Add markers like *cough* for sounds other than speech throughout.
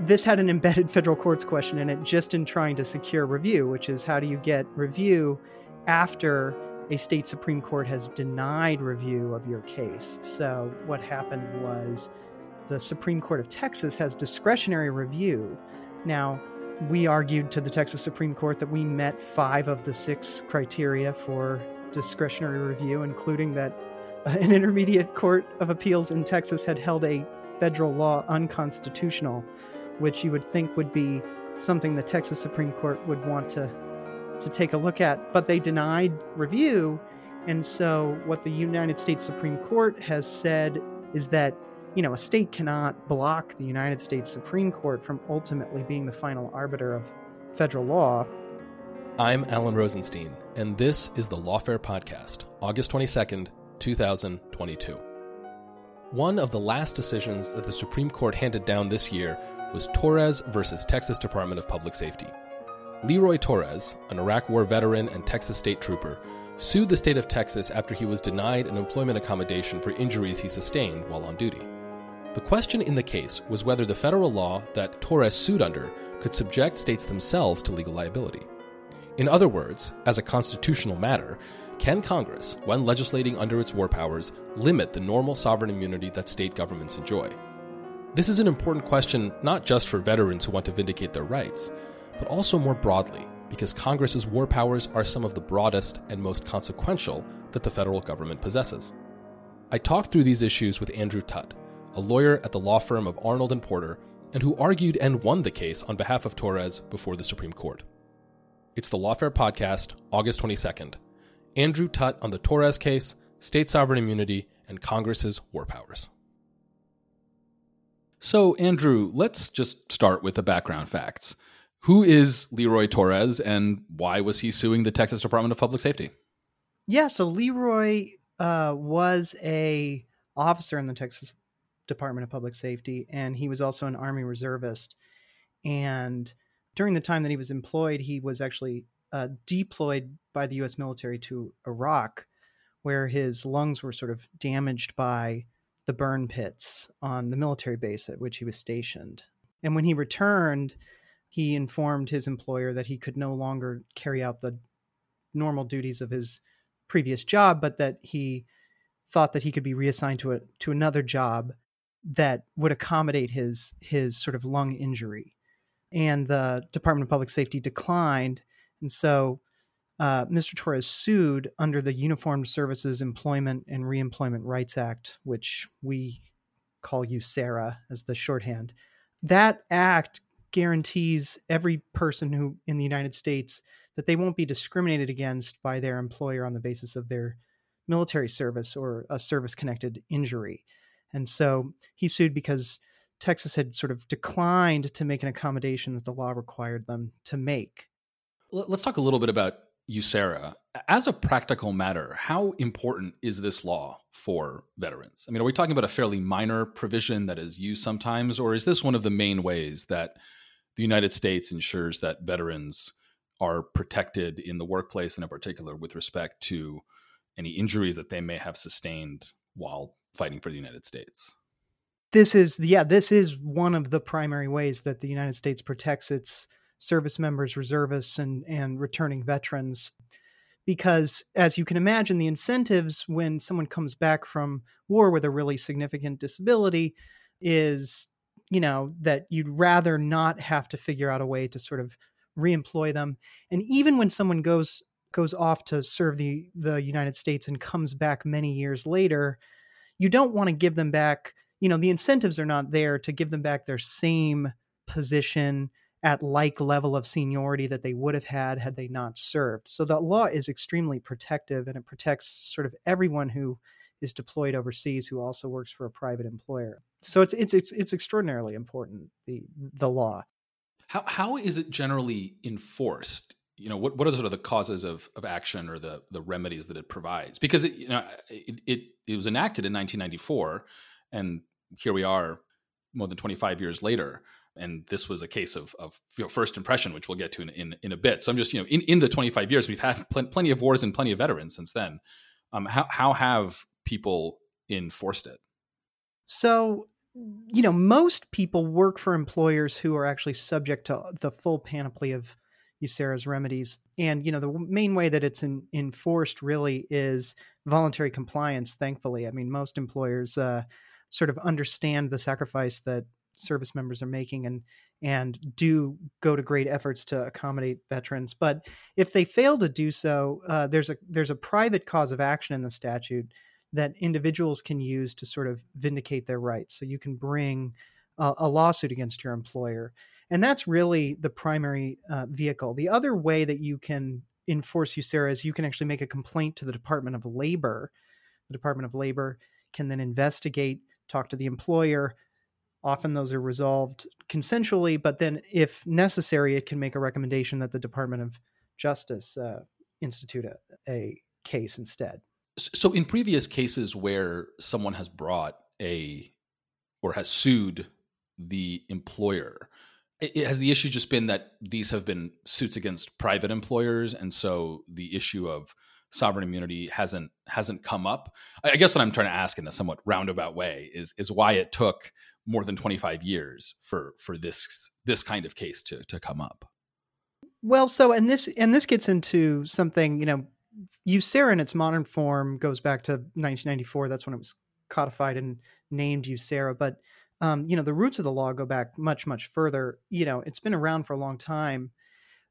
This had an embedded *laughs* federal courts question in it just in trying to secure review, which is how do you get review after a state Supreme Court has denied review of your case? So, what happened was the Supreme Court of Texas has discretionary review. Now, we argued to the Texas Supreme Court that we met five of the six criteria for discretionary review, including that *laughs* an intermediate court of appeals in Texas had held a federal law unconstitutional which you would think would be something the Texas Supreme Court would want to to take a look at, but they denied review. And so what the United States Supreme Court has said is that, you know, a state cannot block the United States Supreme Court from ultimately being the final arbiter of federal law. I'm Alan Rozenshtein, and this is the Lawfare Podcast, August 22nd, 2022. One of the last decisions that the Supreme Court handed down this year was Torres versus Texas Department of Public Safety. Le Roy Torres, an Iraq War veteran and Texas state trooper, sued the state of Texas after he was denied an employment accommodation for injuries he sustained while on duty. The question in the case was whether the federal law that Torres sued under could subject states themselves to legal liability. In other words, as a constitutional matter, can Congress, when legislating under its war powers, limit the normal sovereign immunity that state governments enjoy? This is an important question not just for veterans who want to vindicate their rights, but also more broadly, because Congress's war powers are some of the broadest and most consequential that the federal government possesses. I talked through these issues with Andrew Tutt, a lawyer at the law firm of Arnold and Porter, and who argued and won the case on behalf of Torres before the Supreme Court. It's the Lawfare Podcast, August 22nd. Andrew Tutt on the Torres case, state sovereign immunity, and Congress's war powers. So, Andrew, let's just start with the background facts. Who is Le Roy Torres and why was he suing the Texas Department of Public Safety? Yeah, so Le Roy uh, was a officer in the Texas Department of Public Safety, and he was also an Army reservist. And during the time that he was employed, he was actually uh, deployed by the U.S. military to Iraq, where his lungs were sort of damaged by the burn pits on the military base at which he was stationed. And when he returned, he informed his employer that he could no longer carry out the normal duties of his previous job, but that he thought that he could be reassigned to a to another job that would accommodate his his sort of lung injury. And the Department of Public Safety declined, and so uh, Mr. Torres sued under the Uniformed Services Employment and Reemployment Rights Act, which we call USERRA as the shorthand. That act guarantees every person who in the United States that they won't be discriminated against by their employer on the basis of their military service or a service connected injury. And so he sued because Texas had sort of declined to make an accommodation that the law required them to make. Let's talk a little bit about USERRA. As a practical matter, how important is this law for veterans? I mean, are we talking about a fairly minor provision that is used sometimes, or is this one of the main ways that the United States ensures that veterans are protected in the workplace, and in particular with respect to any injuries that they may have sustained while fighting for the United States? This is, yeah, this is one of the primary ways that the United States protects its service members, reservists, and and returning veterans, because as you can imagine the incentives when someone comes back from war with a really significant disability is you know that you'd rather not have to figure out a way to sort of reemploy them. And even when someone goes goes off to serve the the United States and comes back many years later you don't want to give them back you know the incentives are not there to give them back their same position at like level of seniority that they would have had had they not served. So the law is extremely protective and it protects sort of everyone who is deployed overseas who also works for a private employer. So it's it's it's, it's extraordinarily important the the law. How how is it generally enforced? You know, what, what are sort of the causes of, of action or the the remedies that it provides? Because it you know it, it it was enacted in 1994, and here we are more than 25 years later and this was a case of, of you know, first impression, which we'll get to in, in, in, a bit. So I'm just, you know, in, in the 25 years, we've had pl- plenty of wars and plenty of veterans since then. Um, how, how have people enforced it? So, you know, most people work for employers who are actually subject to the full panoply of USERRA's remedies. And, you know, the main way that it's in, enforced really is voluntary compliance, thankfully. I mean, most employers uh, sort of understand the sacrifice that service members are making and and do go to great efforts to accommodate veterans. But if they fail to do so, uh, there's a there's a private cause of action in the statute that individuals can use to sort of vindicate their rights. So you can bring a, a lawsuit against your employer, and that's really the primary uh, vehicle. The other way that you can enforce USERRA is you can actually make a complaint to the Department of Labor. The Department of Labor can then investigate, talk to the employer, Often those are resolved consensually, but then if necessary, it can make a recommendation that the Department of Justice uh, institute a, a case instead. So, in previous cases where someone has brought a or has sued the employer, it, has the issue just been that these have been suits against private employers, and so the issue of sovereign immunity hasn't hasn't come up. I guess what I'm trying to ask in a somewhat roundabout way is is why it took more than 25 years for for this this kind of case to to come up. Well, so and this and this gets into something, you know, USERRA in its modern form goes back to 1994. That's when it was codified and named USERRA. But um, you know, the roots of the law go back much, much further. You know, it's been around for a long time.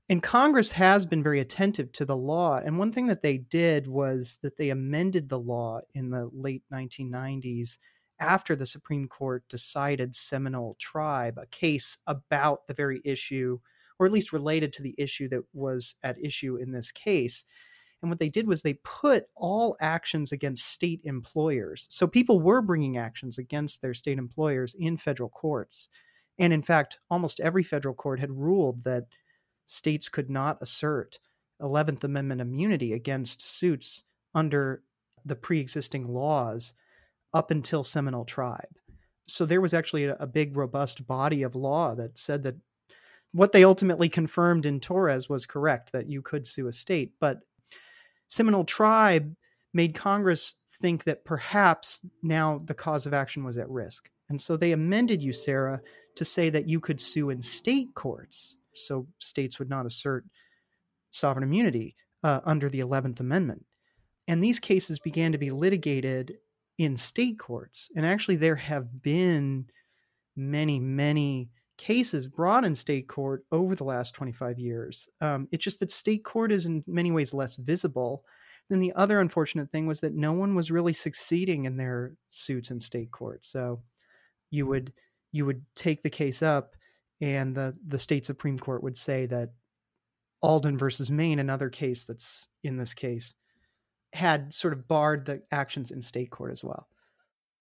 And Congress has been very attentive to the law. And one thing that they did was that they amended the law in the late 1990s after the Supreme Court decided Seminole Tribe, a case about the very issue, or at least related to the issue that was at issue in this case. And what they did was they put all actions against state employers. So people were bringing actions against their state employers in federal courts. And in fact, almost every federal court had ruled that states could not assert 11th Amendment immunity against suits under the pre existing laws up until Seminole Tribe. So there was actually a, a, big, robust body of law that said that what they ultimately confirmed in Torres was correct that you could sue a state. But Seminole Tribe made Congress think that perhaps now the cause of action was at risk. And so they amended USERRA to say that you could sue in state courts so states would not assert sovereign immunity uh, under the 11th Amendment. And these cases began to be litigated in state courts. And actually, there have been many, many cases brought in state court over the last 25 years. Um, it's just that state court is in many ways less visible. Then the other unfortunate thing was that no one was really succeeding in their suits in state court. So you would you would take the case up and the the state supreme court would say that Alden versus Maine, another case that's in this case, had sort of barred the actions in state court as well.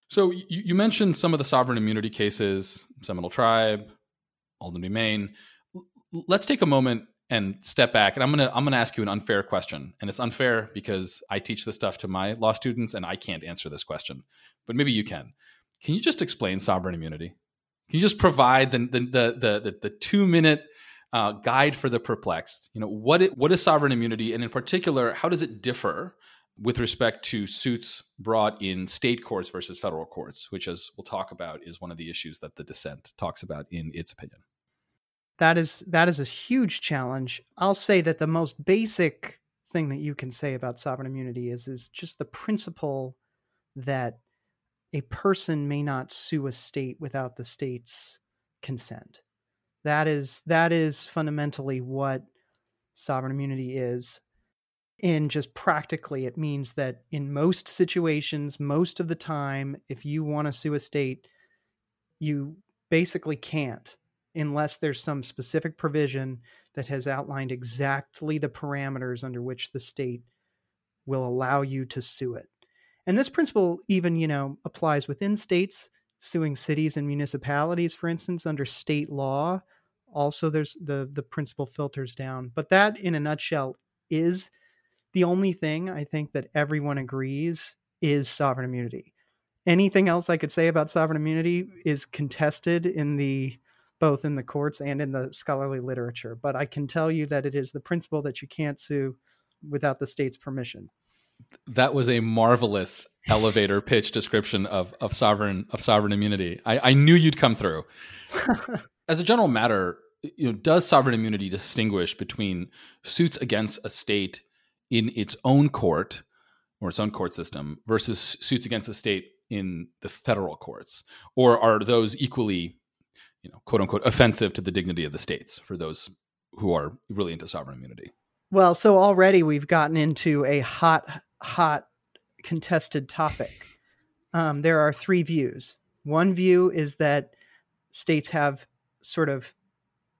So you, you mentioned some of the sovereign immunity cases, Seminole Tribe, Alden v. Maine. Let's take a moment and step back, and I'm gonna I'm gonna ask you an unfair question, and it's unfair because I teach this stuff to my law students, and I can't answer this question, but maybe you can. Can you just explain sovereign immunity? Can you just provide the the the the, the two minute uh, guide for the perplexed? You know what it, what is sovereign immunity, and in particular, how does it differ with respect to suits brought in state courts versus federal courts, which, as we'll talk about, is one of the issues that the dissent talks about in its opinion. That is that is a huge challenge. I'll say that the most basic thing that you can say about sovereign immunity is is just the principle that a person may not sue a state without the state's consent. That is that is fundamentally what sovereign immunity is. And just practically, it means that in most situations, most of the time, if you want to sue a state, you basically can't unless there's some specific provision that has outlined exactly the parameters under which the state will allow you to sue it. And this principle even, you know, applies within states, suing cities and municipalities, for instance, under state law. Also, there's the the principle filters down. But that, in a nutshell, is the only thing I think that everyone agrees is sovereign immunity. Anything else I could say about sovereign immunity is contested in the both in the courts and in the scholarly literature. But I can tell you that it is the principle that you can't sue without the state's permission. That was a marvelous elevator pitch description of, of sovereign of sovereign immunity. I, I knew you'd come through. *laughs* As a general matter, you know, does sovereign immunity distinguish between suits against a state in its own court or its own court system versus suits against a state in the federal courts, or are those equally you know, quote unquote, offensive to the dignity of the states for those who are really into sovereign immunity. Well, so already we've gotten into a hot, hot contested topic. Um, there are three views. One view is that states have sort of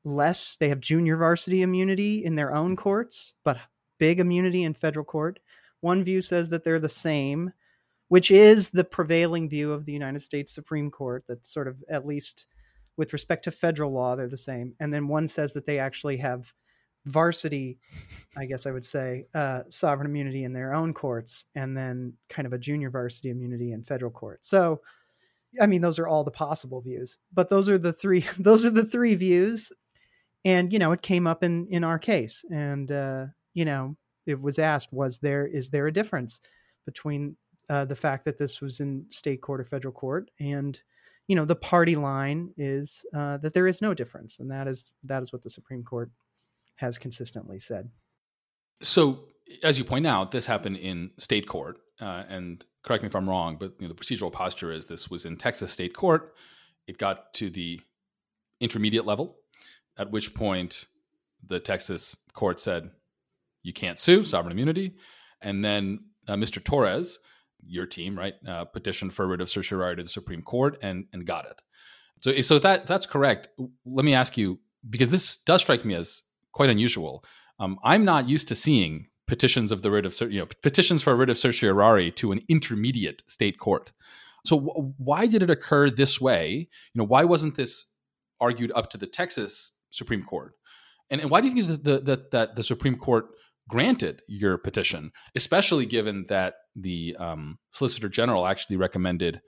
less, they have junior varsity immunity in their own courts, but big immunity in federal court. One view says that they're the same, which is the prevailing view of the United States Supreme Court, that sort of at least with respect to federal law, they're the same. And then one says that they actually have varsity, I guess I would say, uh, sovereign immunity in their own courts, and then kind of a junior varsity immunity in federal court. So, I mean, those are all the possible views, but those are the three. *laughs* Those are the three views, and you know, it came up in in our case, and uh, you know, it was asked, was there is there a difference between uh, the fact that this was in state court or federal court and you know the party line is uh, that there is no difference, and that is that is what the Supreme Court has consistently said. So, as you point out, this happened in state court, uh, and correct me if I'm wrong, but you know, the procedural posture is this was in Texas state court. It got to the intermediate level, at which point the Texas court said you can't sue, sovereign immunity, and then uh, Mr. Torres your team, right, uh, petitioned for writ of certiorari to the Supreme Court and and got it. So so that that's correct. Let me ask you because this does strike me as quite unusual. Um, I'm not used to seeing petitions of the writ of you know petitions for a writ of certiorari to an intermediate state court. So w- why did it occur this way? You know, why wasn't this argued up to the Texas Supreme Court? And, and why do you think that the, that, that the Supreme Court granted your petition, especially given that the um, Solicitor General actually recommended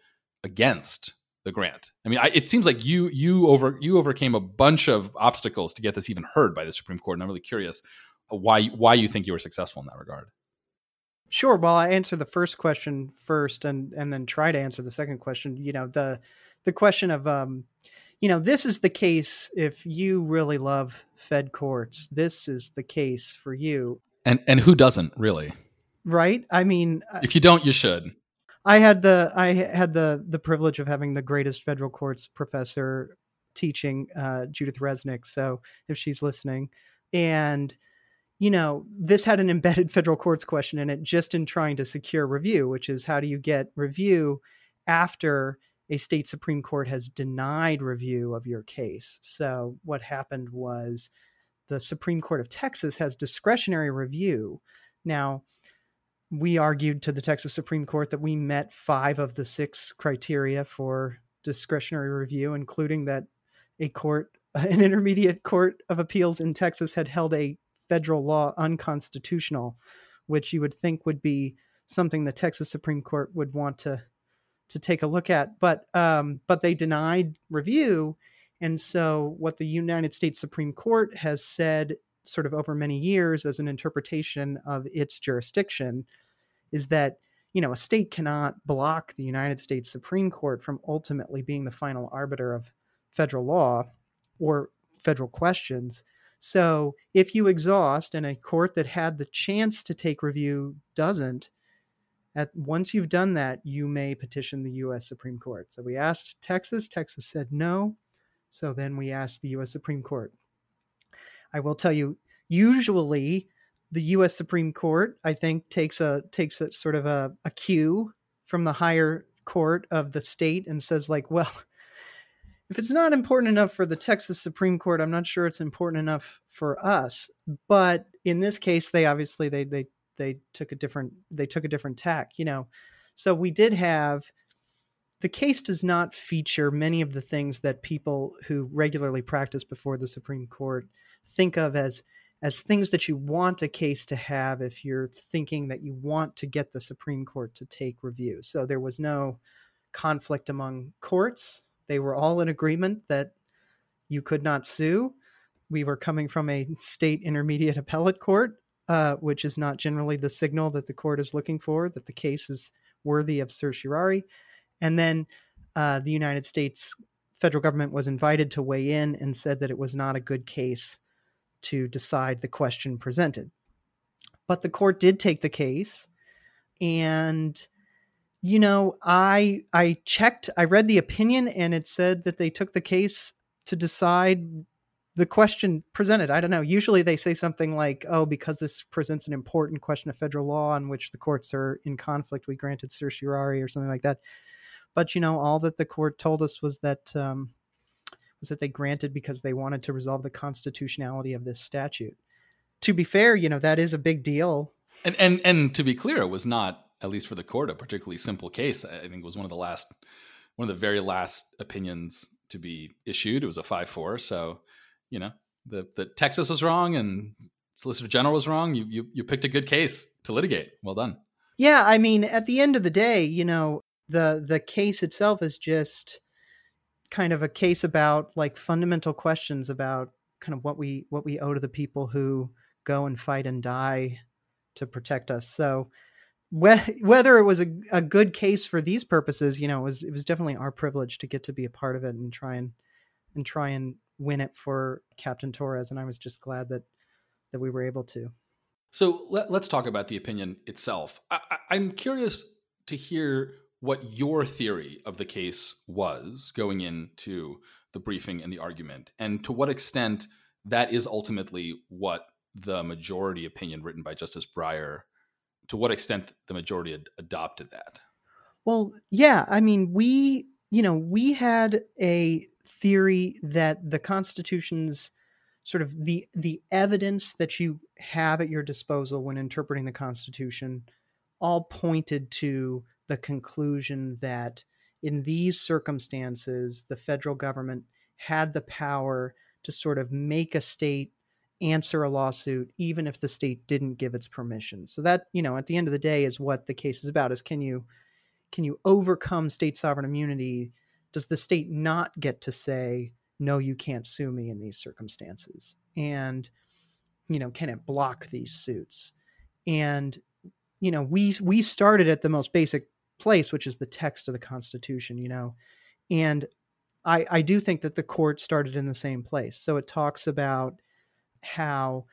against the grant. I mean, I, it seems like you you over you overcame a bunch of obstacles to get this even heard by the Supreme Court, and I'm really curious uh, why why you think you were successful in that regard. Sure. Well, I answer the first question first, and and then try to answer the second question. You know the the question of um, you know, this is the case if you really love Fed courts. This is the case for you. And and who doesn't really? Right? I mean, if you don't, you should. I had the I had the the privilege of having the greatest federal courts professor teaching uh, Judith Resnik. So if she's listening, and you know, this had an *laughs* embedded federal courts question in it, just in trying to secure review, which is how do you get review after a state supreme court has denied review of your case? So what happened was the Supreme Court of Texas has discretionary review. Now, we argued to the Texas Supreme Court that we met five of the six criteria for discretionary review, including that a court, *laughs* an intermediate court of appeals in Texas, had held a federal law unconstitutional, which you would think would be something the Texas Supreme Court would want to to take a look at. But um, but they denied review, and so, what the United States Supreme Court has said, sort of over many years, as an interpretation of its jurisdiction, is that you know a state cannot block the United States Supreme Court from ultimately being the final arbiter of federal law or federal questions. So if you exhaust and a court that had the chance to take review doesn't, at once you've done that, you may petition the US Supreme Court. So we asked Texas, Texas said no. So then we asked the US Supreme Court. I will tell you, usually the US Supreme Court, I think, takes a takes a sort of a, a cue from the higher court of the state and says, like, *laughs* well, if it's not important enough for the Texas Supreme Court, I'm not sure it's important enough for us. But in this case, they obviously they they they took a different they took a different tack, you know. So we did have the case does not feature many of the things that people who regularly practice before the Supreme Court think of as as things that you want a case to have if you're thinking that you want to get the Supreme Court to take review. So there was no conflict among courts. They were all in agreement that you could not sue. We were coming from a state intermediate appellate court, uh, which is not generally the signal that the court is looking for, that the case is worthy of certiorari. And then uh, the United States federal government was invited to weigh in and said that it was not a good case to decide the question presented. But the court did take the case and you know, I I checked, I read the opinion and it said that they took the case to decide the question presented. I don't know. Usually they say something like, "Oh, because this presents an important question of federal law on which the courts are in conflict, we granted certiorari or something like that." But you know, all that the court told us was that um, was that they granted because they wanted to resolve the constitutionality of this statute. To be fair, you know, that is a big deal. And and and to be clear, it was not at least for the court a particularly simple case. I think it was one of the last one of the very last opinions to be issued. It was a 5-4, so, you know, the the Texas was wrong and Solicitor General was wrong. You you you picked a good case to litigate. Well done. Yeah, I mean, at the end of the day, you know, the the case itself is just kind of a case about like fundamental questions about kind of what we what we owe to the people who go and fight and die to protect us. So whether it was a, a good case for these purposes, you know, it was it was definitely our privilege to get to be a part of it and try and and try and win it for Captain Torres. And I was just glad that that we were able to. So let, us talk about the opinion itself. I, I'm curious to hear what your theory of the case was going into the briefing and the argument, and to what extent that is ultimately what the majority opinion written by Justice Breyer, to what extent the majority ad- adopted that. Well, yeah, I mean, we, you know, we had a theory that the Constitution's sort of the the evidence that you have at your disposal when interpreting the Constitution all pointed to the conclusion that in these circumstances, the federal government had the power to sort of make a state answer a lawsuit even if the state didn't give its permission. So that, you know, at the end of the day is what the case is about is can you can you overcome state sovereign immunity? Does the state not get to say no you can't sue me in these circumstances? And you know, can it block these suits? And you know, we we started at the most basic place, which is the text of the Constitution, you know. And I, I do think that the court started in the same place. So it talks about how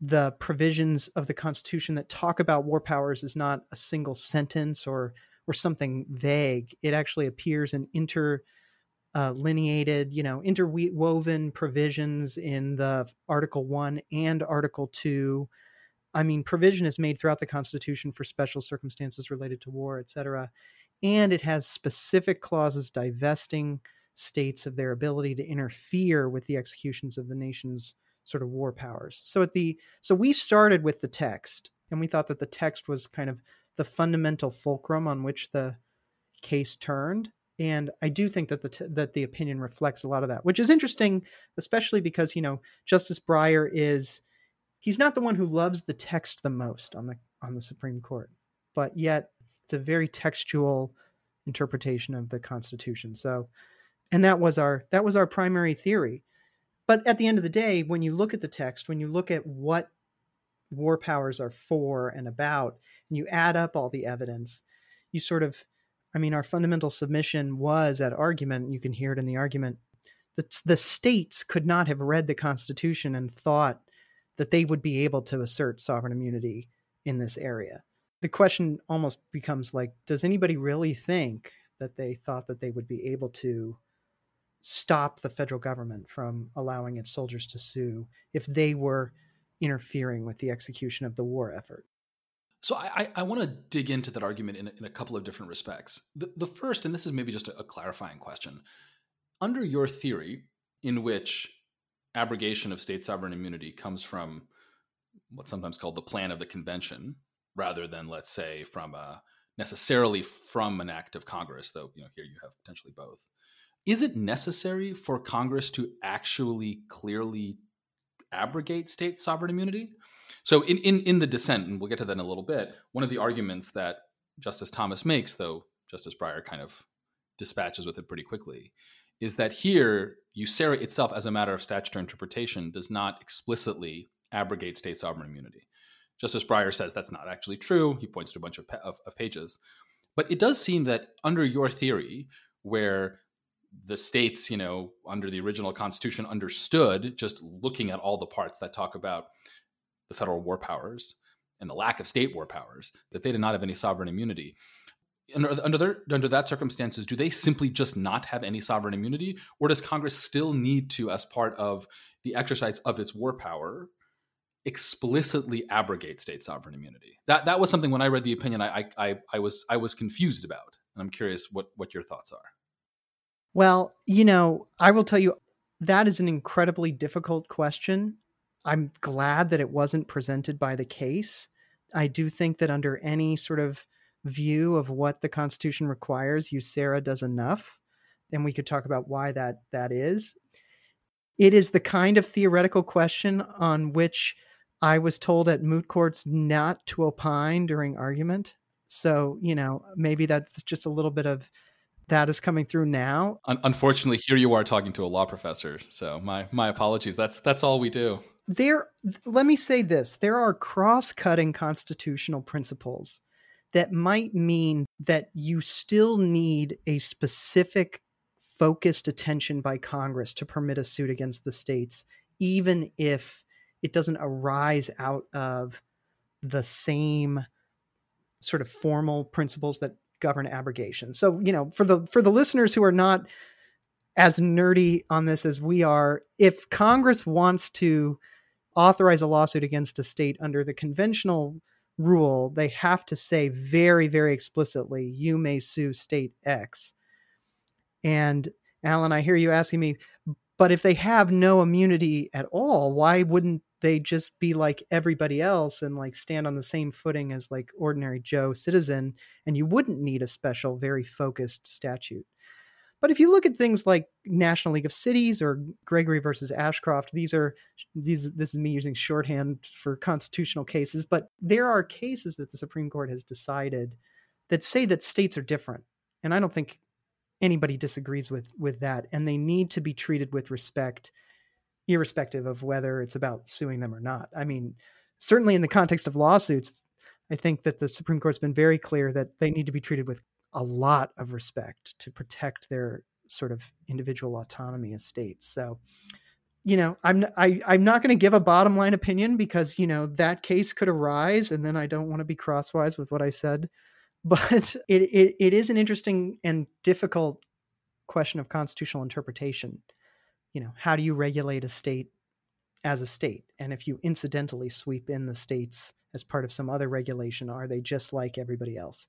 the provisions of the Constitution that talk about war powers is not a single sentence or or something vague. It actually appears in inter uh, lineated, you know, interwoven provisions in the Article One and Article Two I mean, provision is made throughout the Constitution for special circumstances related to war, et cetera. And it has specific clauses divesting states of their ability to interfere with the executions of the nation's sort of war powers. So at the so we started with the text, and we thought that the text was kind of the fundamental fulcrum on which the case turned. And I do think that the t- that the opinion reflects a lot of that, which is interesting, especially because you know Justice Breyer is he's not the one who loves the text the most on the on the Supreme Court, but yet it's a very textual interpretation of the Constitution. So, and that was our that was our primary theory. But at the end of the day, when you look at the text, when you look at what war powers are for and about, and you add up all the evidence, you sort of, I mean, our fundamental submission was at argument. You can hear it in the argument the, the states could not have read the Constitution and thought that they would be able to assert sovereign immunity in this area. The question almost becomes like, does anybody really think that they thought that they would be able to stop the federal government from allowing its soldiers to sue if they were interfering with the execution of the war effort? So I, I want to dig into that argument in, in, a couple of different respects. The, the first, and this is maybe just a, a clarifying question, under your theory, in which abrogation of state sovereign immunity comes from what's sometimes called the plan of the convention, rather than, let's say, from a necessarily from an act of Congress, though you know here you have potentially both. Is it necessary for Congress to actually clearly abrogate state sovereign immunity? So in, in, in the dissent, and we'll get to that in a little bit, one of the arguments that Justice Thomas makes, though Justice Breyer kind of dispatches with it pretty quickly, is that here USERRA itself, as a matter of statutory interpretation, does not explicitly abrogate state sovereign immunity. Justice Breyer says that's not actually true. He points to a bunch of, of, of pages. But it does seem that under your theory, where the states, you know, under the original Constitution understood, just looking at all the parts that talk about the federal war powers and the lack of state war powers, that they did not have any sovereign immunity. Under, under, their, under that circumstances, do they simply just not have any sovereign immunity? Or does Congress still need to, as part of the exercise of its war power, explicitly abrogate state sovereign immunity? That, that was something when I read the opinion, I, I, I, was, I was confused about. And I'm curious what, what your thoughts are. Well, you know, I will tell you that is an incredibly difficult question. I'm glad that it wasn't presented by the case. I do think that under any sort of view of what the Constitution requires, USERRA does enough. And we could talk about why that that is. It is the kind of theoretical question on which I was told at moot courts not to opine during argument. So, you know, maybe that's just a little bit of that is coming through now. Unfortunately, here you are talking to a law professor. So my my apologies. That's that's all we do. There let me say this. There are cross-cutting constitutional principles that might mean that you still need a specific focused attention by Congress to permit a suit against the states even if it doesn't arise out of the same sort of formal principles that govern abrogation. So, you know, for the for the listeners who are not as nerdy on this as we are, if Congress wants to authorize a lawsuit against a state under the conventional rule, they have to say very, very explicitly, you may sue state X. And Alan, I hear you asking me, but if they have no immunity at all, why wouldn't they just be like everybody else and like stand on the same footing as like ordinary Joe citizen? And you wouldn't need a special, very focused statute. But if you look at things like National League of Cities or Gregory versus Ashcroft, these are these this is me using shorthand for constitutional cases, but there are cases that the Supreme Court has decided that say that states are different. And I don't think anybody disagrees with with that and they need to be treated with respect irrespective of whether it's about suing them or not i mean certainly in the context of lawsuits i think that the supreme court's been very clear that they need to be treated with a lot of respect to protect their sort of individual autonomy as states so you know i'm I, i'm not going to give a bottom line opinion because you know that case could arise and then i don't want to be crosswise with what i said *laughs* but it, it, it is an interesting and difficult question of constitutional interpretation. You know, how do you regulate a state as a state? And if you incidentally sweep in the states as part of some other regulation, are they just like everybody else?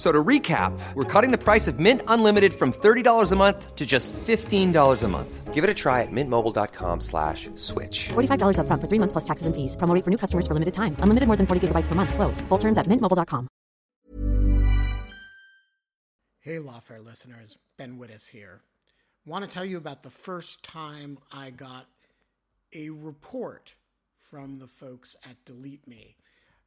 So to recap, we're cutting the price of Mint Unlimited from $30 a month to just $15 a month. Give it a try at mintmobile.com slash switch. $45 up front for three months plus taxes and fees. Promo rate for new customers for limited time. Unlimited more than 40 gigabytes per month. Slows. Full terms at mintmobile.com. Hey, Lawfare listeners. Ben Wittes here. Want to tell you about the first time I got a report from the folks at Delete Me.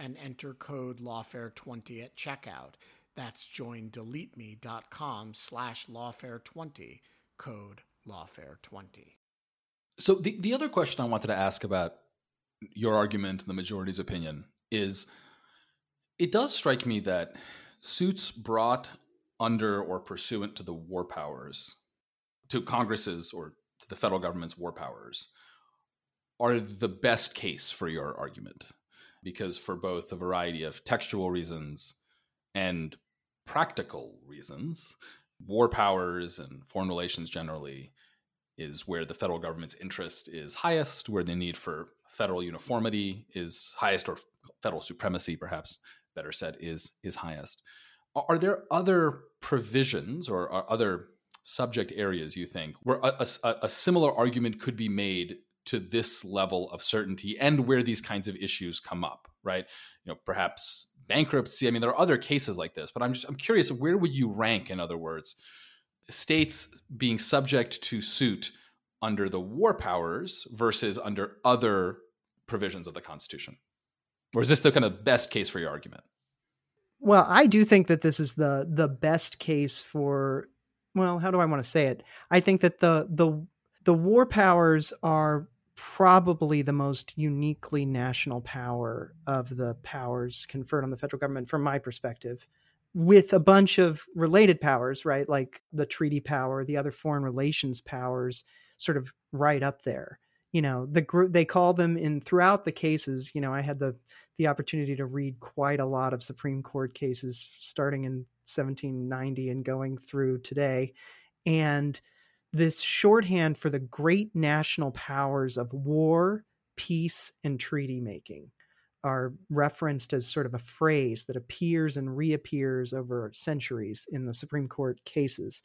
and enter code lawfare20 at checkout. That's joindeleteme.com slash lawfare20, code lawfare20. So the, the other question I wanted to ask about your argument and the majority's opinion is it does strike me that suits brought under or pursuant to the war powers, to Congress's or to the federal government's war powers, are the best case for your argument because for both a variety of textual reasons and practical reasons, war powers and foreign relations generally is where the federal government's interest is highest, where the need for federal uniformity is highest, or federal supremacy, perhaps better said, is is highest. Are there other provisions or other subject areas you think where a, a, a, similar argument could be made to this level of certainty and where these kinds of issues come up right? You know perhaps bankruptcy i mean there are other cases like this but i'm just i'm curious where would you rank in other words states being subject to suit under the war powers versus under other provisions of the constitution? Or is this the kind of best case for your argument? Well i do think that this is the the best case for well, how do I want to say it? I think that the the the war powers are probably the most uniquely national power of the powers conferred on the federal government from my perspective with a bunch of related powers right like the treaty power the other foreign relations powers sort of right up there you know the group they call them in throughout the cases you know i had the the opportunity to read quite a lot of supreme court cases starting in 1790 and going through today. And this shorthand for the great national powers of war, peace, and treaty making are referenced as sort of a phrase that appears and reappears over centuries in the Supreme Court cases.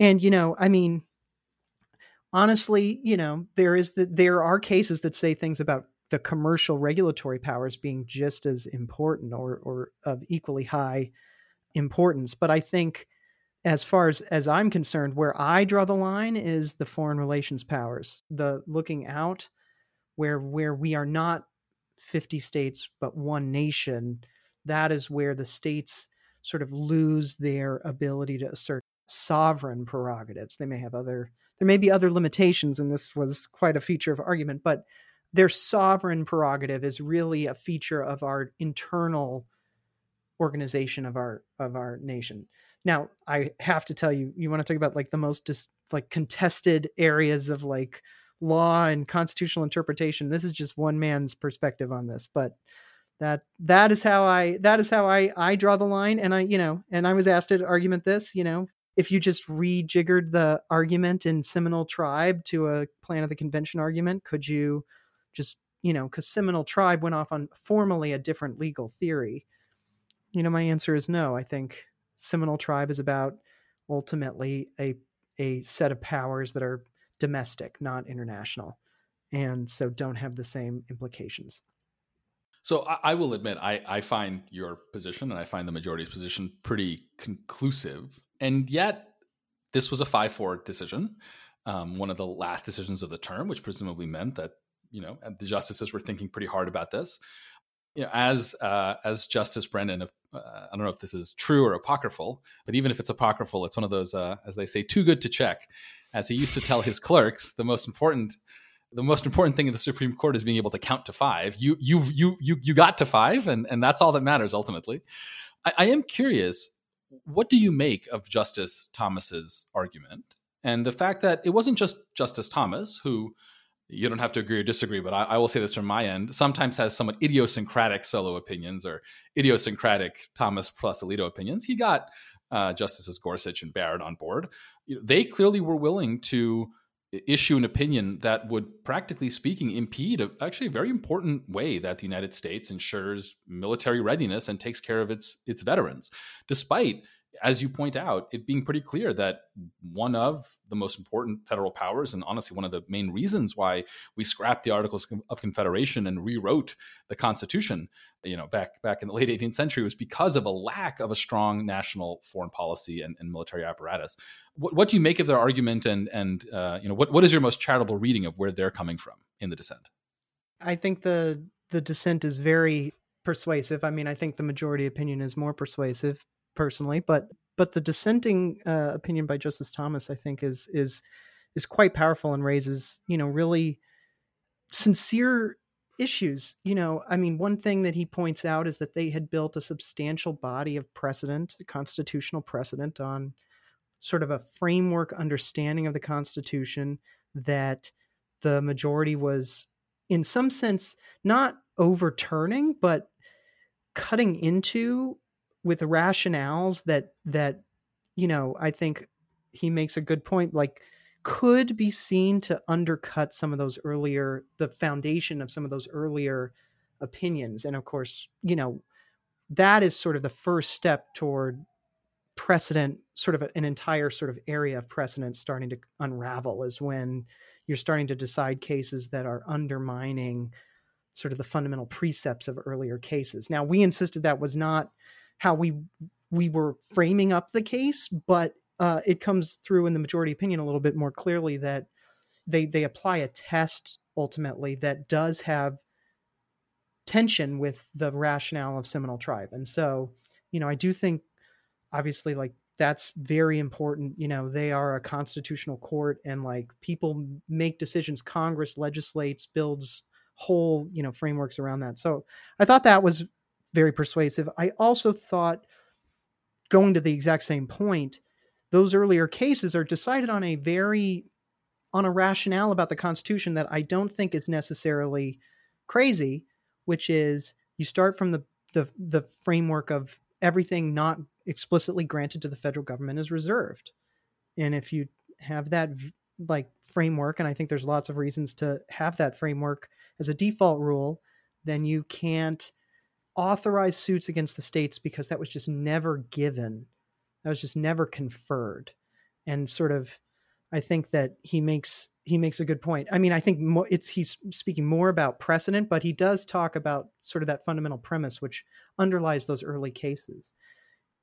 And, you know, I mean, honestly, you know, there is that there are cases that say things about the commercial regulatory powers being just as important or or of equally high importance. But I think, as far as as I'm concerned, where I draw the line is the foreign relations powers, the looking out, where where we are not 50 states but one nation. That is where the states sort of lose their ability to assert sovereign prerogatives. They may have other there may be other limitations, and this was quite a feature of argument, but their sovereign prerogative is really a feature of our internal organization of our of our nation. Now, I have to tell you, you want to talk about like the most like contested areas of like law and constitutional interpretation. This is just one man's perspective on this, but that that is how I that is how I I draw the line. And I you know, and I was asked to argument this, you know, if you just rejiggered the argument in Seminole Tribe to a plan of the convention argument, could you just you know, because Seminole Tribe went off on formally a different legal theory you know, my answer is no. I think Seminole Tribe is about ultimately a a set of powers that are domestic, not international, and so don't have the same implications. So I, I will admit, I, I find your position and I find the majority's position pretty conclusive, and yet this was a five-four decision, um, one of the last decisions of the term, which presumably meant that you know the justices were thinking pretty hard about this you know, as uh, as Justice Brennan, uh, I don't know if this is true or apocryphal, but even if it's apocryphal, it's one of those, uh, as they say, too good to check. As he used to tell his clerks, the most important the most important thing in the Supreme Court is being able to count to five. You you you you you got to five, and and that's all that matters ultimately. I, I am curious, what do you make of Justice Thomas's argument and the fact that it wasn't just Justice Thomas who you don't have to agree or disagree, but I, I, will say this from my end, sometimes has somewhat idiosyncratic solo opinions or idiosyncratic Thomas plus Alito opinions. He got uh, Justices Gorsuch and Barrett on board. They clearly were willing to issue an opinion that would, practically speaking, impede a, actually a very important way that the United States ensures military readiness and takes care of its its veterans, despite as you point out, it being pretty clear that one of the most important federal powers, and honestly, one of the main reasons why we scrapped the Articles of Confederation and rewrote the Constitution, you know, back back in the late 18th century, was because of a lack of a strong national foreign policy and, and military apparatus. What, what, do you make of their argument, and and uh, you know, what what is your most charitable reading of where they're coming from in the dissent? I think the the dissent is very persuasive. I mean, I think the majority opinion is more persuasive personally, but but the dissenting uh, opinion by Justice Thomas, I think, is is is quite powerful and raises you know really sincere issues. You know, I mean, one thing that he points out is that they had built a substantial body of precedent, constitutional precedent on sort of a framework understanding of the Constitution that the majority was, in some sense, not overturning, but cutting into with rationales that that you know i think he makes a good point like could be seen to undercut some of those earlier the foundation of some of those earlier opinions and of course you know that is sort of the first step toward precedent, sort of a, an entire sort of area of precedent starting to unravel is when you're starting to decide cases that are undermining sort of the fundamental precepts of earlier cases. Now, we insisted that was not how we we were framing up the case, but uh, it comes through in the majority opinion a little bit more clearly that they they apply a test ultimately that does have tension with the rationale of Seminole Tribe, and so you know I do think obviously like that's very important you know they are a constitutional court and like people make decisions congress legislates builds whole you know frameworks around that. So i thought that was very persuasive i also thought going to the exact same point those earlier cases are decided on a very on a rationale about the constitution that i don't think is necessarily crazy which is you start from the the, the framework of everything not explicitly granted to the federal government is reserved. And if you have that like framework, and I think there's lots of reasons to have that framework as a default rule, then you can't authorize suits against the states because that was just never given. That was just never conferred. And sort of, I think that he makes he makes a good point. I mean, I think more, it's he's speaking more about precedent, but he does talk about sort of that fundamental premise which underlies those early cases.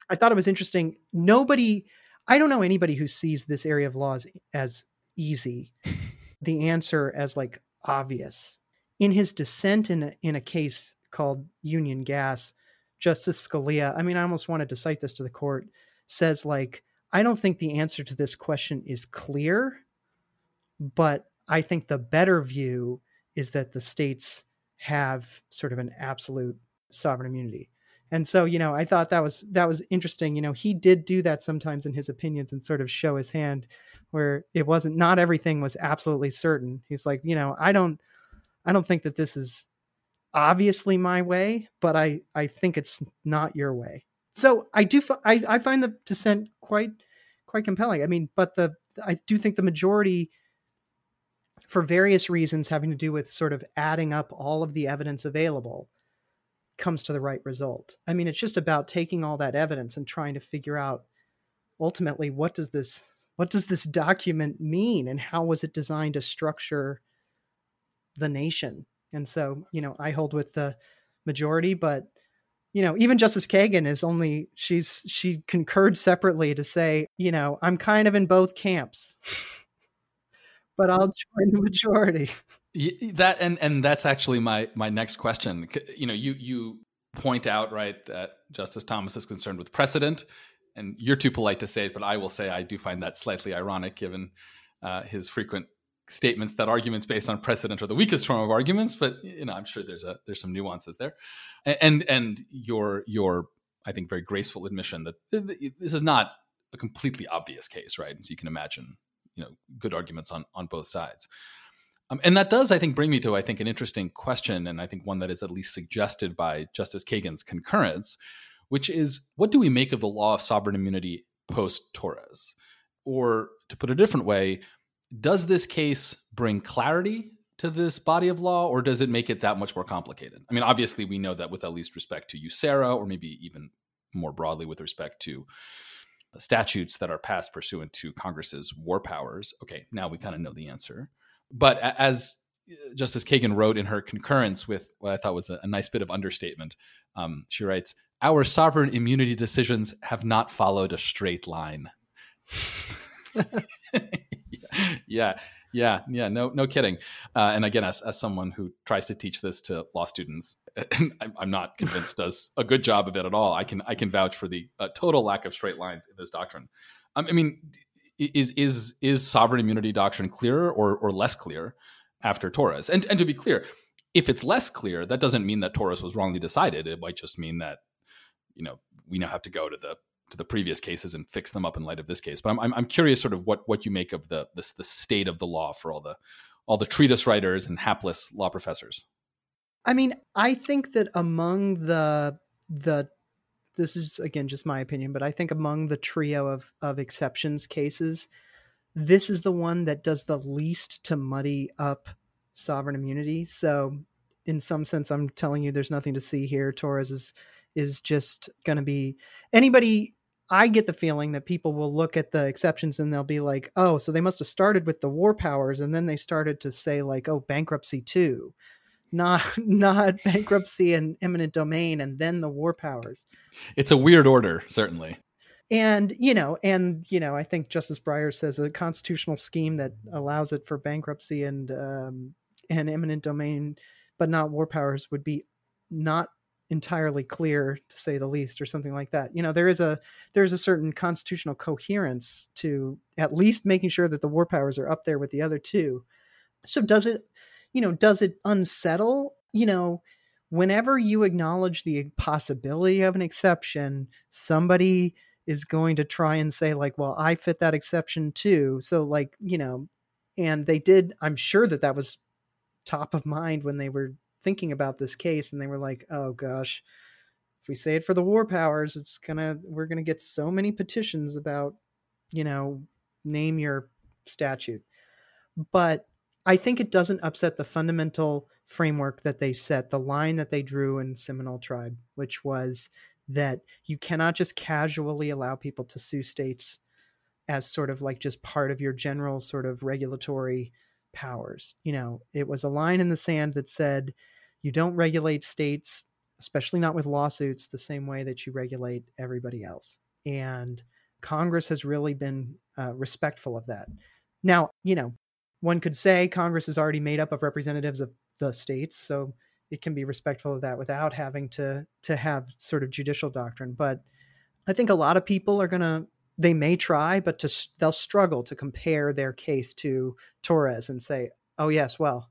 I thought it was interesting. Nobody, I don't know anybody who sees this area of laws as easy, *laughs* the answer as like obvious. In his dissent in a, in a case called Union Gas, Justice Scalia, I mean, I almost wanted to cite this to the court, says like, I don't think the answer to this question is clear, but I think the better view is that the states have sort of an absolute sovereign immunity. And so you know i thought that was that was interesting. You know he did do that sometimes in his opinions and sort of show his hand where it wasn't not everything was absolutely certain. He's like you know i don't i don't think that this is obviously my way but i i think it's not your way so i do i, I find the dissent quite quite compelling i mean but the i do think the majority for various reasons having to do with sort of adding up all of the evidence available comes to the right result. I mean, it's just about taking all that evidence and trying to figure out ultimately what does this what does this document mean and how was it designed to structure the nation? And so, you know, I hold with the majority, but you know, even Justice Kagan is only she's she concurred separately to say, you know, I'm kind of in both camps. but I'll join the majority. That and and that's actually my my next question. You know, you you point out right that Justice Thomas is concerned with precedent, and you're too polite to say it, but I will say I do find that slightly ironic given uh, his frequent statements that arguments based on precedent are the weakest form of arguments. But you know, I'm sure there's a there's some nuances there, and and your your I think very graceful admission that this is not a completely obvious case, right? so you can imagine, you know, good arguments on on both sides. Um, and that does, I think, bring me to, I think, an interesting question, and I think one that is at least suggested by Justice Kagan's concurrence, which is what do we make of the law of sovereign immunity post Torres? Or to put it a different way, does this case bring clarity to this body of law, or does it make it that much more complicated? I mean, obviously, we know that with at least respect to USERRA, or maybe even more broadly with respect to statutes that are passed pursuant to Congress's war powers. Okay, now we kind of know the answer. But as uh, Justice Kagan wrote in her concurrence with what I thought was a, a nice bit of understatement, um, she writes, Our sovereign immunity decisions have not followed a straight line. *laughs* *laughs* *laughs* yeah, yeah, yeah, no, no kidding. Uh, and again, as, as someone who tries to teach this to law students, *laughs* I'm not convinced does a good job of it at all. I can I can vouch for the uh, total lack of straight lines in this doctrine. Um, I mean, is is is sovereign immunity doctrine clearer or or less clear after Torres? And and to be clear, if it's less clear, that doesn't mean that Torres was wrongly decided. It might just mean that you know we now have to go to the to the previous cases and fix them up in light of this case. But I'm I'm, curious, sort of what what you make of the this the state of the law for all the all the treatise writers and hapless law professors. I mean, I think that among the the this is again just my opinion, but I think among the trio of of exceptions cases, this is the one that does the least to muddy up sovereign immunity. So, in some sense, I'm telling you, there's nothing to see here. Torres is is just going to be anybody. I get the feeling that people will look at the exceptions and they'll be like, oh, so they must have started with the war powers and then they started to say like, oh, bankruptcy too. Not *laughs* not bankruptcy and eminent domain and then the war powers. It's a weird order, certainly. And you know, and you know, I think Justice Breyer says a constitutional scheme that allows it for bankruptcy and um, and eminent domain, but not war powers, would be not entirely clear to say the least or something like that. You know there is a there's a certain constitutional coherence to at least making sure that the war powers are up there with the other two. So does it you know does it unsettle? You know whenever you acknowledge the possibility of an exception somebody is going to try and say like well i fit that exception too. So like you know and they did i'm sure that that was top of mind when they were thinking about this case and they were like, oh gosh, if we say it for the war powers, it's gonna we're gonna get so many petitions about, you know, name your statute. But I think it doesn't upset the fundamental framework that they set, the line that they drew in Seminole Tribe, which was that you cannot just casually allow people to sue states as sort of like just part of your general sort of regulatory powers. You know, it was a line in the sand that said you don't regulate states, especially not with lawsuits, the same way that you regulate everybody else. And Congress has really been uh, respectful of that. Now, you know, one could say Congress is already made up of representatives of the states, so it can be respectful of that without having to to have sort of judicial doctrine. But I think a lot of people are going to they may try, but to they'll struggle to compare their case to Torres and say, "Oh yes, well,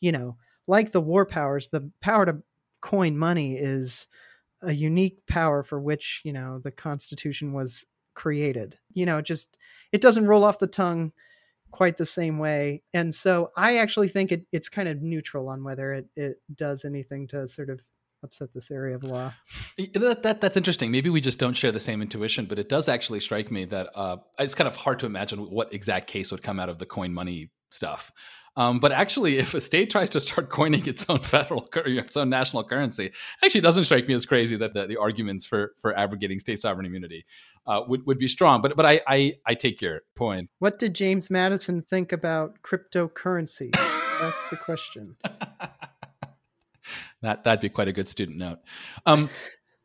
you know, like the war powers, the power to coin money is a unique power for which you know the Constitution was created. You know, just it doesn't roll off the tongue quite the same way, and so I actually think it, it's kind of neutral on whether it it does anything to sort of upset this area of law. That, that, that's interesting. Maybe we just don't share the same intuition, but it does actually strike me that uh, it's kind of hard to imagine what exact case would come out of the coin money stuff. Um, but actually, *laughs* if a state tries to start coining its own federal, its own national currency, actually doesn't strike me as crazy that the, the arguments for for abrogating state sovereign immunity uh, would would be strong. But but I, I I take your point. What did James Madison think about cryptocurrency? That's the question. *laughs* that that'd be quite a good student note. Um,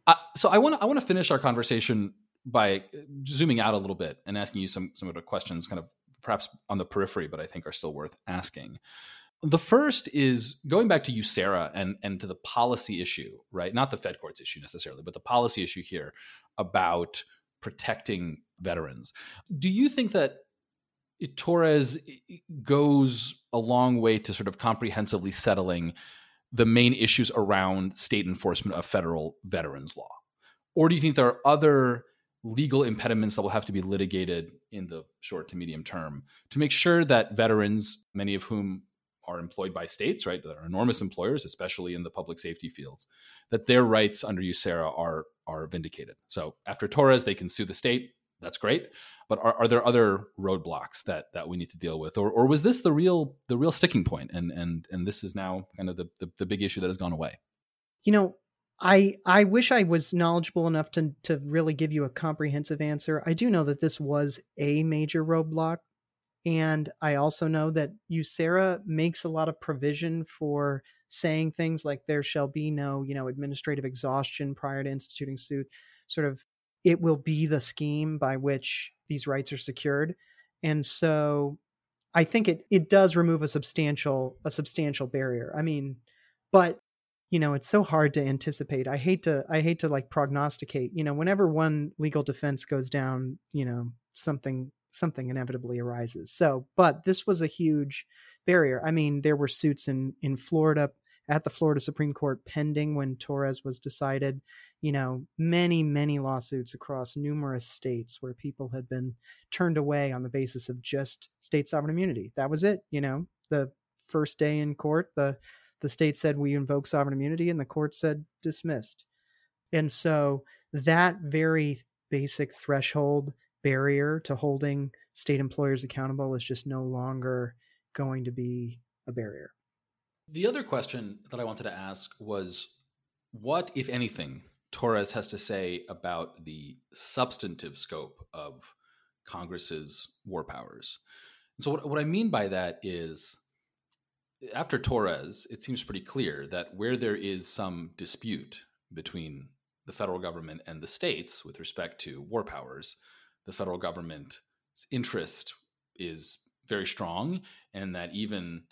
uh, so I want to I want to finish our conversation by zooming out a little bit and asking you some some of the questions, kind of perhaps on the periphery, but I think are still worth asking. The first is going back to USERRA and, and to the policy issue, right? Not the Fed courts issue necessarily, but the policy issue here about protecting veterans. Do you think that Torres goes a long way to sort of comprehensively settling the main issues around state enforcement of federal veterans law? Or do you think there are other legal impediments that will have to be litigated in the short to medium term to make sure that veterans, many of whom are employed by states, right, that are enormous employers, especially in the public safety fields, that their rights under USERRA are are vindicated. So after Torres, they can sue the state. That's great. But are, are there other roadblocks that that we need to deal with, or or was this the real the real sticking point, and and and this is now kind of the, the, the big issue that has gone away? You know, I I wish I was knowledgeable enough to to really give you a comprehensive answer. I do know that this was a major roadblock, and I also know that USERRA makes a lot of provision for saying things like there shall be no you know administrative exhaustion prior to instituting suit. Sort of, it will be the scheme by which these rights are secured, and so I think it it does remove a substantial a substantial barrier. I mean, but you know it's so hard to anticipate i hate to i hate to like prognosticate you know whenever one legal defense goes down you know something something inevitably arises. So but this was a huge barrier i mean there were suits in in florida at the florida supreme court pending when torres was decided you know many many lawsuits across numerous states where people had been turned away on the basis of just state sovereign immunity. That was it you know the first day in court the the state said we invoke sovereign immunity and the court said dismissed and so that very basic threshold barrier to holding state employers accountable is just no longer going to be a barrier the other question that i wanted to ask was what if anything Torres has to say about the substantive scope of Congress's war powers. so, what, what I mean by that is after Torres, it seems pretty clear that where there is some dispute between the federal government and the states with respect to war powers, the federal government's interest is very strong, and that even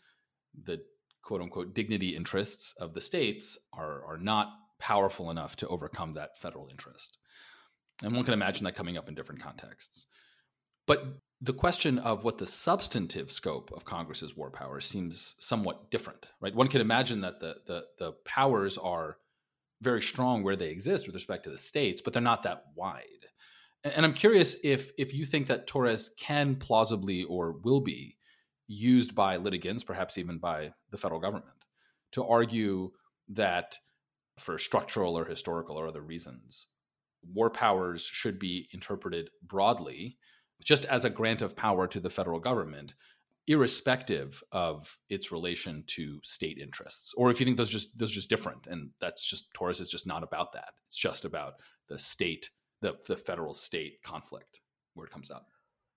the quote unquote dignity interests of the states are, are not powerful enough to overcome that federal interest. And one can imagine that coming up in different contexts. But the question of what the substantive scope of Congress's war powers seems somewhat different, right? One can imagine that the, the, the powers are very strong where they exist with respect to the states, but they're not that wide. And I'm curious if if you think that Torres can plausibly or will be used by litigants, perhaps even by the federal government, to argue that for structural or historical or other reasons, war powers should be interpreted broadly, just as a grant of power to the federal government, irrespective of its relation to state interests. Or if you think those just those just different, and that's just Torres is just not about that. It's just about the state, the the federal state conflict where it comes up.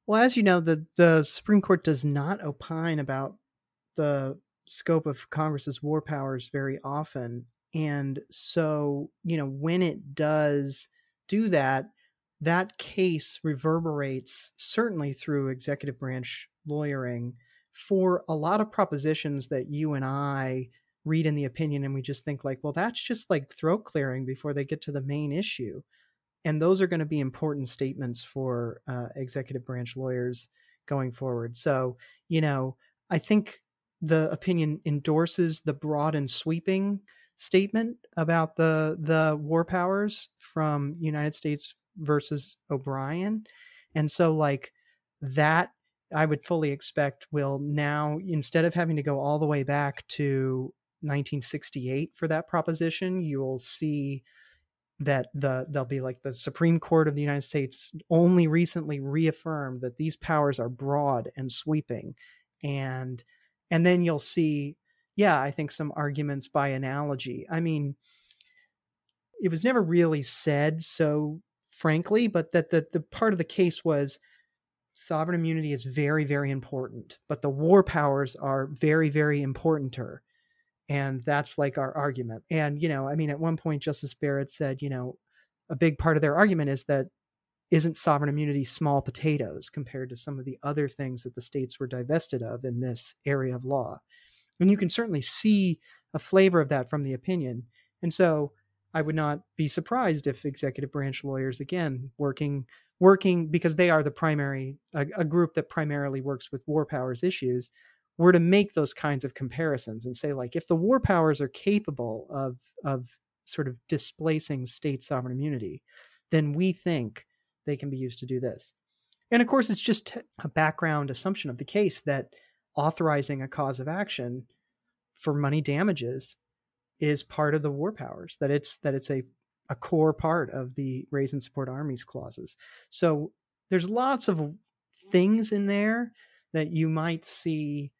Well, as you know, the the Supreme Court does not opine about the scope of Congress's war powers very often. And so, you know, when it does do that, that case reverberates certainly through executive branch lawyering for a lot of propositions that you and I read in the opinion and we just think like, well, that's just like throat clearing before they get to the main issue and those are going to be important statements for uh, executive branch lawyers going forward. So, you know, I think the opinion endorses the broad and sweeping statement about the the war powers from United States versus O'Brien. And so like that I would fully expect will now instead of having to go all the way back to 1968 for that proposition, you will see that the they'll be like the Supreme Court of the United States only recently reaffirmed that these powers are broad and sweeping and and then you'll see yeah I think some arguments by analogy I mean it was never really said so frankly but that the, the part of the case was sovereign immunity is very very important but the war powers are very very importanter. And that's like our argument. And you know i mean at one point justice barrett said you know a big part of their argument is that isn't sovereign immunity small potatoes compared to some of the other things that the states were divested of in this area of law? And you can certainly see a flavor of that from the opinion. And so i would not be surprised if executive branch lawyers again working working because they are the primary a, a group that primarily works with war powers issues were to make those kinds of comparisons and say like if the war powers are capable of of sort of displacing state sovereign immunity then we think they can be used to do this. And of course it's just a background assumption of the case that authorizing a cause of action for money damages is part of the war powers that it's that it's a a core part of the raise and support armies clauses. So there's lots of things in there that you might see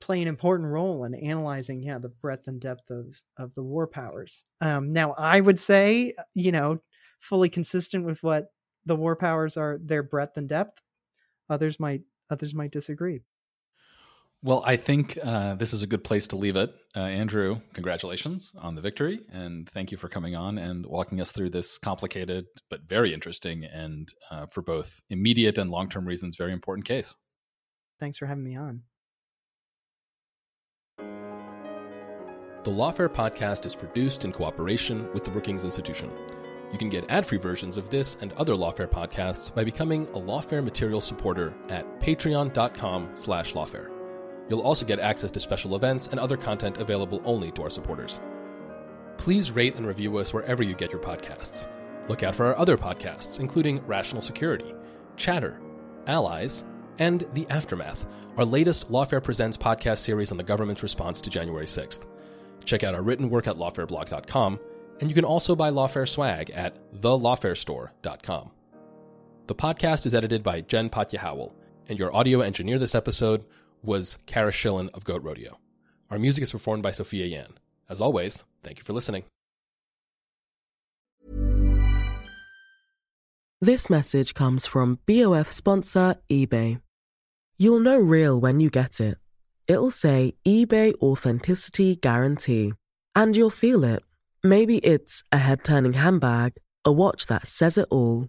play an important role in analyzing yeah the breadth and depth of of the war powers. Um, now i would say you know fully consistent with what the war powers are their breadth and depth others might others might disagree well i think uh, this is a good place to leave it uh, andrew congratulations on the victory and thank you for coming on and walking us through this complicated but very interesting and uh, for both immediate and long-term reasons very important case thanks for having me on The Lawfare podcast is produced in cooperation with the Brookings Institution. You can get ad-free versions of this and other Lawfare podcasts by becoming a Lawfare material supporter at patreon.com slash lawfare. You'll also get access to special events and other content available only to our supporters. Please rate and review us wherever you get your podcasts. Look out for our other podcasts, including Rational Security, Chatter, Allies, and The Aftermath, our latest Lawfare Presents podcast series on the government's response to January 6th. Check out our written work at lawfareblog.com, and you can also buy Lawfare swag at thelawfarestore.com. The podcast is edited by Jen Patja Howell, and your audio engineer this episode was Cara Shillenn of Goat Rodeo. Our music is performed by Sophia Yan. As always, thank you for listening. This message comes from BOF sponsor eBay. You'll know real when you get it. It'll say eBay Authenticity Guarantee. And you'll feel it. Maybe it's a head turning handbag, a watch that says it all,